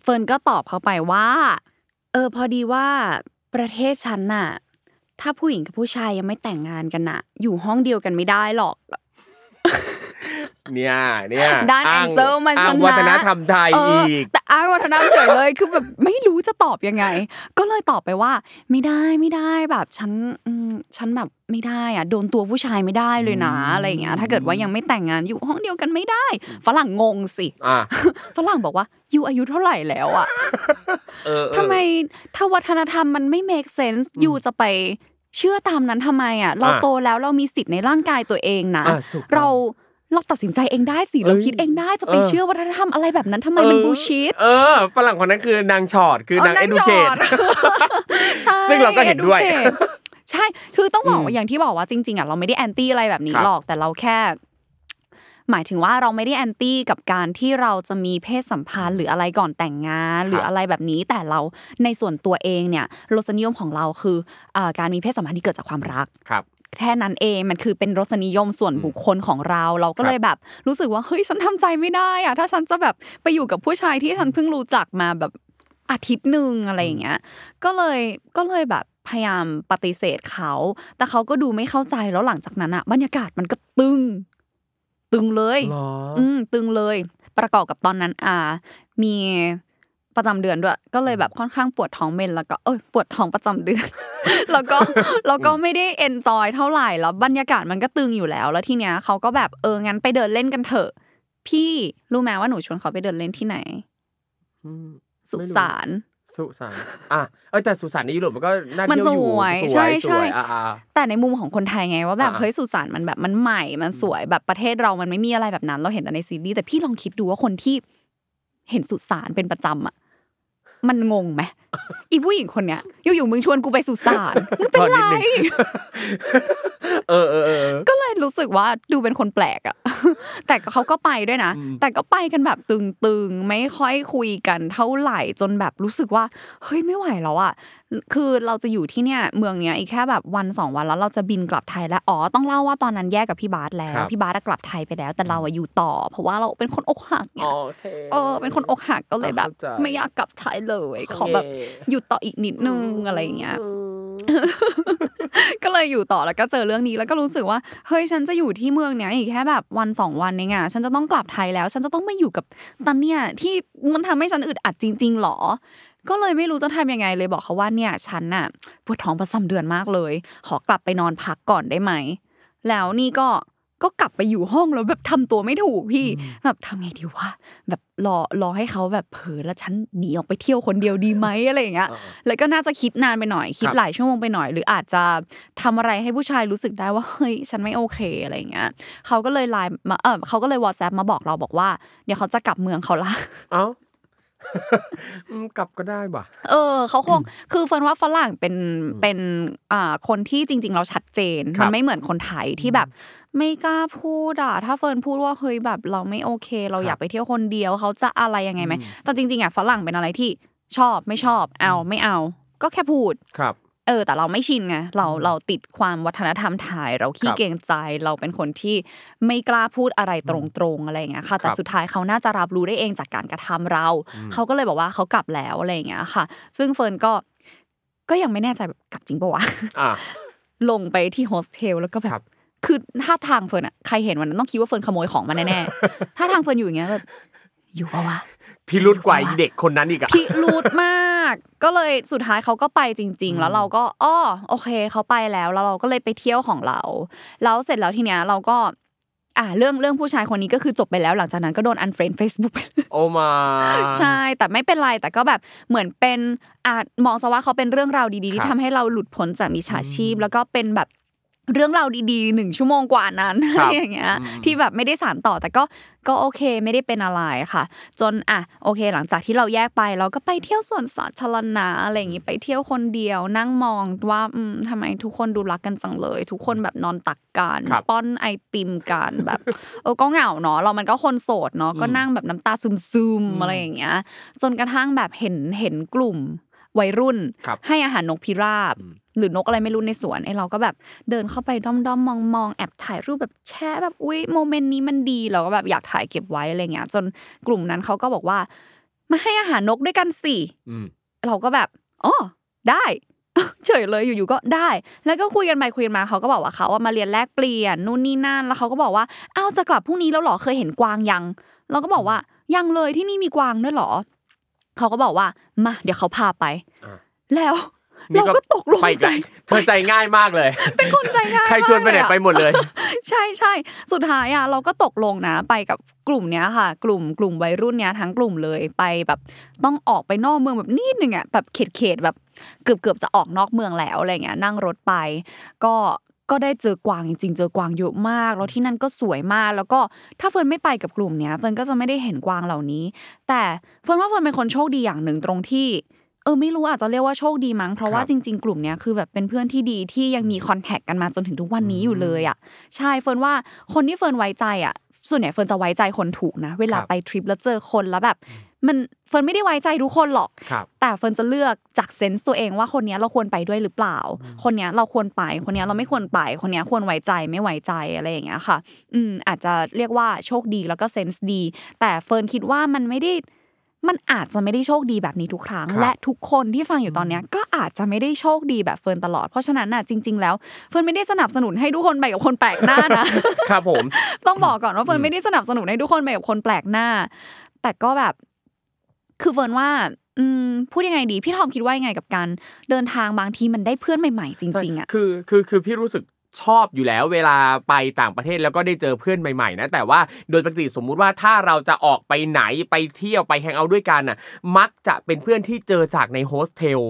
S3: เฟิร์นก็ตอบเขาไปว่า เออ พอดีว่าประเทศฉันน่ะ ถ้าผู้หญิงกับผู้ชายยังไม่แต่งงานกันน่ะ อยู่ห้องเดียวกันไม่ได้หรอก
S2: เนี่ยเนี่ย
S3: ด้าน
S2: อ้
S3: Angel มัน
S2: อ้าง
S3: ชนะ
S2: วัฒนธรรมไทย
S3: เออ
S2: อีก
S3: แต่อ้างวัฒนธรรมเฉยเลยคือแบบไม่รู้จะตอบยังไง ก็เลยตอบไปว่า ไม่ได้ไม่ได้แบบฉันอืมฉันแบบไม่ได้อะโดนตัวผู้ชายไม่ได้เลยนะอะไรอย่างเงี้ยถ้าเกิดว่ายังไม่แต่งงานอยู่ห้องเดียวกันไม่ได้ ฝรั่งงงสิ
S2: อะ
S3: ฝรั่งบอกว่ายูอายุเท่าไหร่แล้วอะ
S2: เออเออ
S3: ทำไมถ้าวัฒนธรรมมันไม่ make sense ยูจะไปเชื่อตามนั้นทำไมอะ เรา
S2: อะ
S3: โตแล้วเรามีสิทธิ์ในร่างกายตัวเองนะ
S2: อะถูกต้อง
S3: เรา เราตัดสินใจเองได้สิเรา
S2: เอ้ย
S3: คิดเองได้จะไป
S2: เออ
S3: เชื่อวัฒนธรรมอะไรแบบนั้นทำไมมันบูชิด
S2: เออฝรั่งคนนั้นคือนางชอดคือนาง
S3: เอ
S2: เอ
S3: อ
S2: ดูเคท
S3: ใช่
S2: ซึ่งเราก็เห็นด้วย
S3: educate ใช่ คือต้องบอก
S2: อื
S3: ว่ามอย่างที่บอกว่าจริงๆอะเราไม่ได้แอนตี้อะไรแบบนี้
S2: ครับ
S3: หรอกแต่เราแค่หมายถึงว่าเราไม่ได้แอนตี้กับการที่เราจะมีเพศสัมพันธ์หรืออะไรก่อนแต่งงาน หรืออะไรแบบนี้ แต่เราในส่วนตัวเองเนี่ยรสนิยมของเราคืออ่าการมีเพศสัมพันธ์ที่เกิดจากความรัก
S2: ครับ
S3: แค่นั้นเองมันคือเป็นรสนิยมส่วนบุคคลของเรา เราก็เลยแบบรู้สึกว่าเฮ้ยฉันทำใจไม่ได้อะถ้าฉันจะแบบไปอยู่กับผู้ชายที่ฉันเพิ่งรู้จักมาแบบอาทิตย์หนึ่งอะไรอย่างเงี้ย ก็เลยก็เลยแบบพยายามปฏิเสธเขา แต่เขาก็ดูไม่เข้าใจแล้วหลังจากนั้นอะบรรยากาศมันก็ตึง ตึงเลย
S2: หรอ
S3: อืมตึงเลย ประกอบกับตอนนั้นอ่า มี ประจำเดือนด้วย ก็เลยแบบค่อนข้างปวดท้องเมนแล้วก็เอ้ยปวดท้องประจำเดือน แล้วก็แล้วก็ไม่ได้เอนจอยเท่าไหร่แล้วบรรยากาศมันก็ตึงอยู่แล้ว แล้วทีเนี้ยเขาก็แบบเอองั้นไปเดินเล่นกันเถอะ พี่รู้ไหมว่าหนูชวนเขาไปเดินเล่นที่ไหน
S2: อืม
S3: สุ
S2: ไม่รู้
S3: สาน
S2: สุสานอะเออแต่สุสานในยุโรปมันก็น่า
S3: มัน
S2: เที่ยวอยู่
S3: สวย
S2: ส
S3: ใช่
S2: วย
S3: ใช่
S2: สวยอะอะ
S3: แต่ในมุมของคนไทยไงว่าแบบ
S2: อ่า
S3: เฮ้ยสุสานมันแบบมันใหม่มันสวยแบบประเทศเรามันไม่มีอะไรแบบนั้น เราเห็นแต่ในซีรีส์แต่พี่ลองคิดดูว่าคนที่เห็นสุสานเป็นประจำอะ มันงงไหมอีผู้หญิงคนเนี้ยอยู่ๆมึงชวนกูไปสุสานมึงเป็น
S2: พอ
S3: ไร
S2: นิดนึงเออเออเออ
S3: ก็เลยรู้สึกว่าดูเป็นคนแปลกอะแต่เขาก็ไปด้วยนะ
S2: อืม
S3: แต่ก็ไปกันแบบตึงๆไม่ค่อยคุยกันเท่าไหร่จนแบบรู้สึกว่าเฮ้ยไม่ไหวแล้วอะ คือเราจะอยู่ที่เนี่ยเมืองเนี้ยอีกแค่แบบวันสองวันแล้วเราจะบินกลับไทยแล้วอ๋อต้องเล่าว่าตอนนั้นแยกกับพี่บาสแล้
S2: ควรับ
S3: พี่บาสอะกลับไทยไปแล้ว แต่เราอะอยู่ต่อ เพราะว่าเราเป็นคนอกหักไง
S2: โอเค
S3: เออเป็นคนอกหักก็เลยแบบ
S2: เข้าใจ
S3: ไม่อยากกลับไทยเลยขอแบบอยู่ต่ออีกนิดนึงอะไรอย่างเงี้ย ก็เลยอยู่ต่อแล้วก็เจอเรื่องนี้แล้วก็รู้สึกว่าเฮ้ยฉันจะอยู่ที่เมืองเนี้ยอีกแค่แบบวันสองวันเองอะฉันจะต้องกลับไทยแล้ว ฉันจะต้องมาอยู่กับตันเนี่ยที่มันทำให้ฉันอึดอัดจริง ๆหรอ ก็เลยไม่รู้จะทำยังไงเลยบอกเขาว่าเนี่ยฉันน่ะปวดท้องประจำเดือนมากเลย ขอกลับไปนอนพักก่อนได้ไหมแล้วนี่ก็ ก็กลับไปอยู่ห้องแล้วแบบทำตัวไม่ถูกพี่ แบบทำไงดีวะแบบรอรอให้เขาแบบเผลอแล้วฉันหนีออกไปเที่ยวคนเดียวดีไหมอะไรอย่างเงี้ย
S2: อ่า
S3: แล้วก็น่าจะคิดนานไปหน่อย คิด
S2: ครับ
S3: หลายชั่วโมงไปหน่อย หรืออาจจะทำอะไรให้ผู้ชายรู้สึกได้ว่าเฮ้ยฉันไม่โอเคอะไรอย่างเงี้ยเขาก็เลยไลน์มาเออเขาก็เลยวอทแซปมาบอกเราบอกว่าเดี๋ยวเขาจะกลับเมืองเขาละ
S2: เอ้าอืม กลับก็ได้ป่ะ
S3: เออเขาคงคือเฟิร์นว่าฝรั่งเป็นเป็นอ่าคนที่จริง ๆ เราชัดเจน
S2: ครับ
S3: มันไม่เหมือนคนไทยที่แบบไม่กล้าพูดอะถ้าเฟิร์นพูดว่าเฮ้ยแบบเราไม่โอเค เราอยากไปเที่ยวคนเดียวเขาจะอะไรยังไงไหมแต่จริงๆอะฝรั่งเป็นอะไรที่ชอบไม่ชอบเอาไม่เอา ก็แค่พูด
S2: ครับ
S3: เออแต่เราไม่ชินไงเราเราติดความวัฒนธรรมไทยเราขี้
S2: ครับ
S3: เกรงใจเราเป็นคนที่ไม่กล้าพูดอะไรตรงๆอะไรอย่างเงี้ยค่ะ แต่
S2: ครับ
S3: สุดท้ายเขาน่าจะรับรู้ได้เองจากการกระทำเรา เขาก็เลยบอกว่าเขากลับแล้วอะไรอย่างเงี้ยค่ะ ซึ่งเฟิร์นก็ก็ยังไม่แน่ใจแบบกลับจริงปะวะ
S2: อะ
S3: ลงไปที่โฮสเทลแล้วก็แบบ
S2: ครับ
S3: คือท่าทางเฟิร์นอะใครเห็นวันนั้นต้องคิดว่าเฟิร์นขโมยของมาแน่ๆท่าทางเฟิร์นอยู่อย่างเงี้ยแบบ อยู่ปะวะ
S2: พิรุธกว่าอีเด็กคนนั้นอีกอะ
S3: พิรุธมาก ก็เลยสุดท้ายเขาก็ไปจริง ๆ แล้วเราก็อ้อโอเคเขาไปแล้วแล้วเราก็เลยไปเที่ยวของเราแล้วเสร็จแล้วทีเนี้ยเราก็อ่าเรื่องเรื่องผู้ชายคนนี้ก็คือจบไปแล้วหลังจากนั้นก็โดน unfriend Facebook ไป
S2: โอมา
S3: ใช่แต่ไม่เป็นไรแต่ก็แบบเหมือนเป็นอ่ามองซะว่าเขาเป็นเรื่องราวดีๆที่
S2: ครับ
S3: ทำให้เราหลุดพ้นจากมิจฉาชีพ แล้วก็เป็นแบบ เรื่องราวดีๆหนึ่งชั่วโมงกว่านั้น
S2: ค
S3: อะ
S2: รั
S3: ไร
S2: บ
S3: อย่างเงี้ย
S2: อืม
S3: ที่แบบไม่ได้สารต่อแต่ก็ก็โอเคไม่ได้เป็นอะไรค่ะ จนอะโอเค หลังจากที่เราแยกไปเราก็ไปเที่ยวสวนสาธารณะอะไรอย่างงี้ไปเที่ยวคนเดียว นั่งมองว่าอืมทำไมทุกคนดูรักกันจังเลย ทุกคนแบบนอนตักกัน
S2: ครับ
S3: ป้อนไอติมกันแบบเออก็เหงาเนาะเรามันก็คนโสดเนาะก็นั่งแบบน้ำตาซึมๆอะไรอย่างเงี้ย จนกระทั่งแบบเห็นเห็นกลุ่มวัยรุ่น
S2: ครับ
S3: ให้อาหารนกพิราบ หรือนกอะไรไม่รู้ในสวนไอ้เราก็แบบเดินเข้าไปด้อมด้อมมองมองๆแอบถ่ายรูปแบบแชะแบบอุ้ยโมเมนต์นี้มันดีเราก็แบบอยากถ่ายเก็บไว้อะไรเงี้ย จนกลุ่มนั้นเขาก็บอกว่ามาให้อาหารนกด้วยกันสิ
S2: อืม
S3: เราก็แบบอ๋อได้เฉยเลยอยู่ๆก็ได้ แล้วก็คุยกันไปคุยกันมาเขาก็บอกว่าเขาว่ามาเรียนแลกเปลี่ยนนู่นนี่นั่นแล้วเขาก็บอกว่าอ้าวจะกลับพรุ่งนี้แล้วเหรอเคยเห็นกวางยัง เราก็บอกว่ายังเลยที่นี่มีกวางด้วยเหรอเขาก็บอกว่ามาเดี๋ยวเขาพาไป
S2: อะ
S3: แล้ว
S2: นี่
S3: เราก็ตกลง
S2: ไปอี
S3: ใจ
S2: เธอใจง่ายมากเลย
S3: เป็นคนใจง่าย
S2: ใครชวนไปไหน
S3: มาก
S2: ไป
S3: เลยอะ
S2: หมดเลย
S3: ใช่ใช่สุดท้ายอะเราก็ตกลงนะไปกับกลุ่มเนี้ยค่ะ กลุ่มกลุ่มวัยรุ่นเนี้ยทั้งกลุ่มเลยไปแบบต้องออกไปนอกเมืองแบบนิดนึงอะแบบเขตเขตๆแบบเกือบเกือบจะออกนอกเมืองแล้วอะไรเงี้ยนั่งรถไป ก็ก็ได้เจอกวางจริงๆ เจอกวางเยอะมาก แล้วที่นั่นก็สวยมาก แล้วก็ถ้าเฟิร์นไม่ไปกับกลุ่มเนี้ยเฟิร์นก็จะไม่ได้เห็นกวางเหล่านี้ แต่เฟิร์นว่าเฟิร์นเป็นคนโชคดีอย่างหนึ่งตรงที่ เออไม่รู้อาจจะเรียกว่าโชคดีมั้งเพราะว่า
S2: ครับ
S3: จริง ๆ กลุ่มเนี้ยคือแบบเป็นเพื่อนที่ดีที่ยังมี contact กันมาจนถึงทุกวันนี้อยู่เลยอะใช่เฟิร์นว่าคนที่เฟิร์นไว้ใจอะส่วนใหญ่เฟิร์นจะไว้ใจคนถูกนะ เวลา
S2: ครับ
S3: ไปทริปแล้วเจอคนแล้วแบบ มันเฟิร์นไม่ได้ไว้ใจทุกคนหรอก
S2: ครับ
S3: แต่เฟิร์นจะเลือกจาก sense ตัวเองว่าคนเนี้ยเราควรไปด้วยหรือเปล่า คนเนี้ยเราควรไปคนเนี้ยเราไม่ควรไป คนเนี้ยควรไว้ใจไม่ไว้ใจอะไรอย่างเงี้ยค่ะ อืมอาจจะเรียกว่าโชคดีแล้วก็ sense ดี แต่เฟิร์นคิดว่ามันไม่ได้ มันอาจจะไม่ได้โชคดีแบบนี้ทุกครั้ง
S2: ครับ
S3: และทุกคนที่ฟังอยู่ตอนเนี้ยก็อาจจะไม่ได้โชคดีแบบเฟิร์นตลอด เพราะฉะนั้นน่ะจริง ๆ แล้วเฟิร์นไม่ได้สนับสนุนให้ทุกคนไปกับคนแปลกหน้านะ
S2: ครับผม
S3: ต้องบอกก่อนว่าเฟิร์นไม่ได้สนับสนุนให้ทุกคนไปกับคนแปลกหน้า แต่ก็แบบ คือเฟิร์นว่าอืมพูดยังไงดี พี่ทอมคิดว่ายังไงกับการเดินทางบางทีมันได้เพื่อนใหม่ ๆ จริง ๆอะ
S2: คือคือคือพี่รู้สึก ชอบอยู่แล้วเวลาไปต่างประเทศแล้วก็ได้เจอเพื่อนใหม่ๆนะแต่ว่าโดยปกติสมมุติว่าถ้าเราจะออกไปไหนไปเที่ยวไป hang out ด้วยกันน่ะมักจะเป็นเพื่อนที่เจอจากในโฮสเทล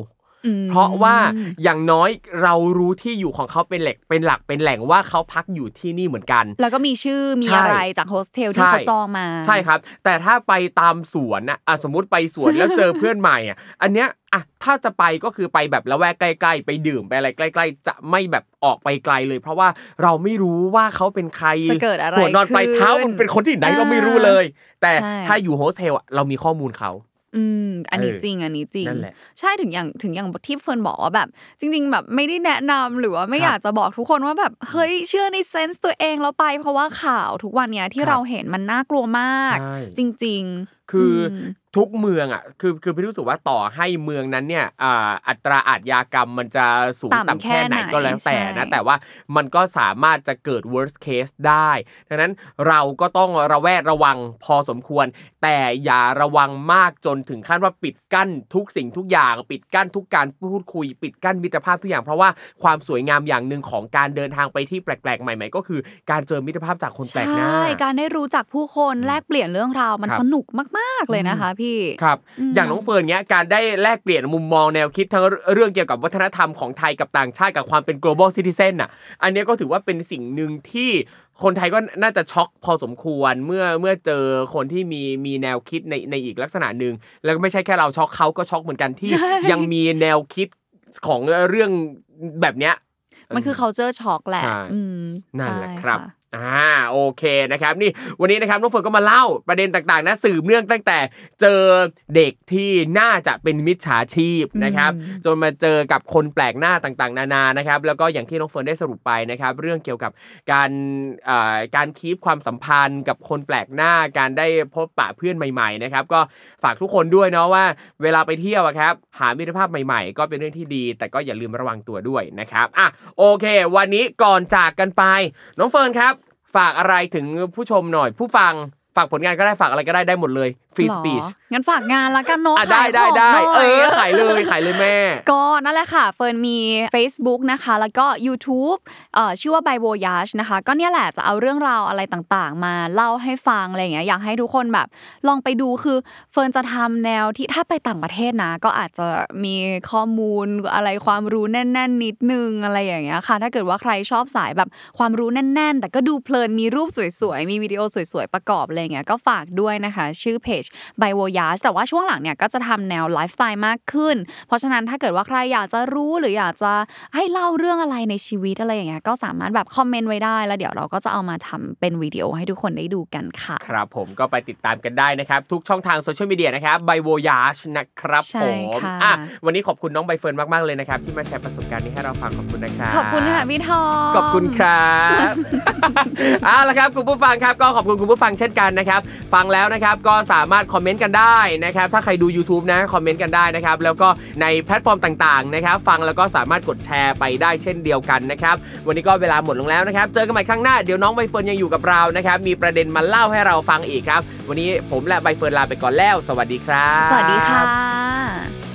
S2: เพราะว่าอย่างน้อยเรารู้ที่อยู่ของเขาเป็นหลักเป็นหลักเป็นแหล่งว่าเขาพักอยู่ที่นี่เหมือนกัน
S3: แล้วก็มีชื่อมี
S2: ใช่
S3: อะไรจากโฮสเทลที่
S2: ใช่
S3: เขาจองมา
S2: ใช่ครับ แต่ถ้าไปตามสวนน่ะอะสมมติไปสวนแล้วเจอเพื่อนใหม่อะอันเนี้ยอะถ้าจะไปก็คือไปแบบละแวกใกล้ ๆ ไปดื่มไปอะไรใกล้ ๆ จะไม่แบบออกไปไกลเลย เพราะว่าเราไม่รู้ว่าเขาเป็นใคร
S3: จะเกิดอะไร
S2: หัวนอนไปลาย
S3: ขึ้น
S2: เท้ามันเป็นคนที่ไหนเราไม่รู้เลย แต่
S3: ใช่
S2: ถ้าอยู่โฮสเทลอะเรามีข้อมูลเขา
S3: อืม อันนี้
S2: เออ
S3: จริง อันนี้จริง
S2: นั่นแหละ
S3: ใช่ถึงอย่างถึงอย่างที่เฟิร์นบอกว่าแบบ จริง ๆ แบบไม่ได้แนะนำหรือว่าไม่
S2: ครับ
S3: อยากจะบอกทุกคนว่าแบบเฮ้ยเชื่อในเซนส์ตัวเองแล้วไป เพราะว่าข่าวทุกวันเนี้ยที่
S2: ครับ
S3: เราเห็นมันน่ากลัวมาก
S2: ใช่
S3: จริง ๆ
S2: คืออ
S3: ม
S2: ทุกเมืองอะคือคือพี่รู้สึกว่าต่อให้เมืองนั้นเนี่ยอ่าอัตราอาชญากรรมมันจะสูง
S3: ต่ำ
S2: ต่ำแค่ไหน
S3: แค่ไหน
S2: ก็แล้วแต่นะ
S3: ใช่
S2: แต่ว่ามันก็สามารถจะเกิด worst case ได้ดังนั้นเราก็ต้องระแวดระวังพอสมควร แต่อย่าระวังมากจนถึงขั้นว่าปิดกั้นทุกสิ่งทุกอย่าง ปิดกั้นทุกการพูดคุย ปิดกั้นมิตรภาพทุกอย่างเพราะว่าความสวยงามอย่างหนึ่งของการเดินทางไปที่แปลกๆ ใหม่ๆ ก็คือการเจอมิตรภาพจากคนแปลกหน้า
S3: ใช่การได้รู้จักผู้คนแลกเปลี่ยนเรื่องราวมัน
S2: ครับ
S3: สนุกมากๆเลยนะคะพี่
S2: ครับอย่างน้องเฟิร์นเนี้ยการได้แลกเปลี่ยนมุมมองแนวคิดทั้งเรื่องเกี่ยวกับวัฒนธรรมของไทยกับต่างชาติกับความเป็น global citizen อะอันเนี้ยก็ถือว่าเป็นสิ่งหนึ่งที่คนไทยก็น่าจะช็อกพอสมควรเมื่อเมื่อเจอคนที่มีมีแนวคิดในในอีกลักษณะหนึ่งแล้วก็ไม่ใช่แค่เราช็อกเขาก็ช็อกเหมือนกันที่
S3: ใช่
S2: ยังมีแนวคิดของเรื่องแบบเนี้ย
S3: มันคือ culture shock แหละ
S2: ใช่
S3: อืม
S2: นั่นแหละ
S3: ใช่
S2: ครับะอ่าโอเคนะครับนี่วันนี้นะครับน้องเฟิร์นก็มาเล่าประเด็นต่างๆนะสืบเนื่องตั้งแต่เจอเด็กที่น่าจะเป็นมิจฉาชีพนะครับจนมาเจอกับคนแปลกหน้าต่างๆ นานานะครับแล้วก็อย่างที่น้องเฟิร์นได้สรุปไปนะครับเรื่องเกี่ยวกับการเอ่อการคีปความสัมพันธ์กับคนแปลกหน้าการได้พบปะเพื่อนใหม่ๆนะครับก็ฝากทุกคนด้วยเนาะว่า เวลาไปเที่ยวอะครับหามิตรภาพใหม่ๆ ก็เป็นเรื่องที่ดี แต่ก็อย่าลืมระวังตัวด้วยนะครับอะโอเค วันนี้ก่อนจากกันไปน้องเฟิร์นครับ ฝากอะไรถึงผู้ชมหน่อย ผู้ฟังฝากผลงานก็ได้ฝากอะไรก็ได้ได้หมดเลย free speech
S3: งั้นฝากงานละกันเนาะ
S2: อะได้
S3: ขาย
S2: ได้
S3: ของ
S2: ได้
S3: หน่
S2: เออขายเลยขายเลยแม่
S3: ก็นั่นแหละค่ะ เฟิร์นมี Facebook นะคะ แล้วก็ YouTube เอ่อชื่อว่า By Voyage นะคะ ก็เนี่ยแหละจะเอาเรื่องราวอะไรต่างๆ มาเล่าให้ฟังอะไรอย่างเงี้ยอยากให้ทุกคนแบบ ลองไปดูคือเฟิร์นจะทำแนวที่ถ้าไปต่างประเทศนะ ก็อาจจะมีข้อมูลอะไรความรู้แน่น ๆ นิดนึงอะไรอย่างเงี้ยค่ะ ถ้าเกิดว่าใครชอบสายแบบความรู้แน่น ๆ แต่ก็ดูเพลินมีรูปสวยๆมีวิดีโอสวยๆประกอบอะไรอย่างเงี้ยก็ฝากด้วยนะคะ ชื่อเพจ By Voyage แต่ว่าช่วงหลังเนี่ยก็จะทำแนวไลฟ์สไตล์มากขึ้น เพราะฉะนั้นถ้าเกิดว่าใครอยากจะรู้หรืออยากจะให้เล่าเรื่องอะไรในชีวิตอะไรอย่างเงี้ยก็สามารถแบบคอมเมนต์ไว้ได้ แล้วเดี๋ยวเราก็จะเอามาทำเป็นวิดีโอให้ทุกคนได้ดูกันค่ะ
S2: ครับผมก็ไปติดตามกันได้นะครับ ทุกช่องทางโซเชียลมีเดียนะครับ By Voyage นะครับ
S3: ใช่
S2: ผม
S3: ค่ะ
S2: อะวันนี้ขอบคุณน้องใบเฟิร์นมากๆเลยนะครับที่มาแชร์ประสบการณ์นี้ให้เราฟังขอบคุณนะครับ
S3: ขอบคุณค่ะพี่ทอม
S2: ขอบคุณครับเอาละครับคุณผู้ฟังครับก็ขอบคุณคุณผู้ฟังเช่นกันนะครับ ฟังแล้วนะครับก็สามารถคอมเมนต์กันได้นะครับถ้าใครดู YouTube นะคอมเมนต์กันได้นะครับแล้วก็ในแพลตฟอร์มต่างๆนะครับฟังแล้วก็สามารถกดแชร์ไปได้เช่นเดียวกันนะครับวันนี้ก็เวลาหมดลงแล้วนะครับเจอกันใหม่ครั้งหน้าเดี๋ยวน้องใบเฟิร์นยังอยู่กับเรานะครับมีประเด็นมาเล่าให้เราฟังอีกครับ วันนี้ผมและใบเฟิร์นลาไปก่อนแล้ว สวัสดีครับ
S3: สวัสดีค่ะ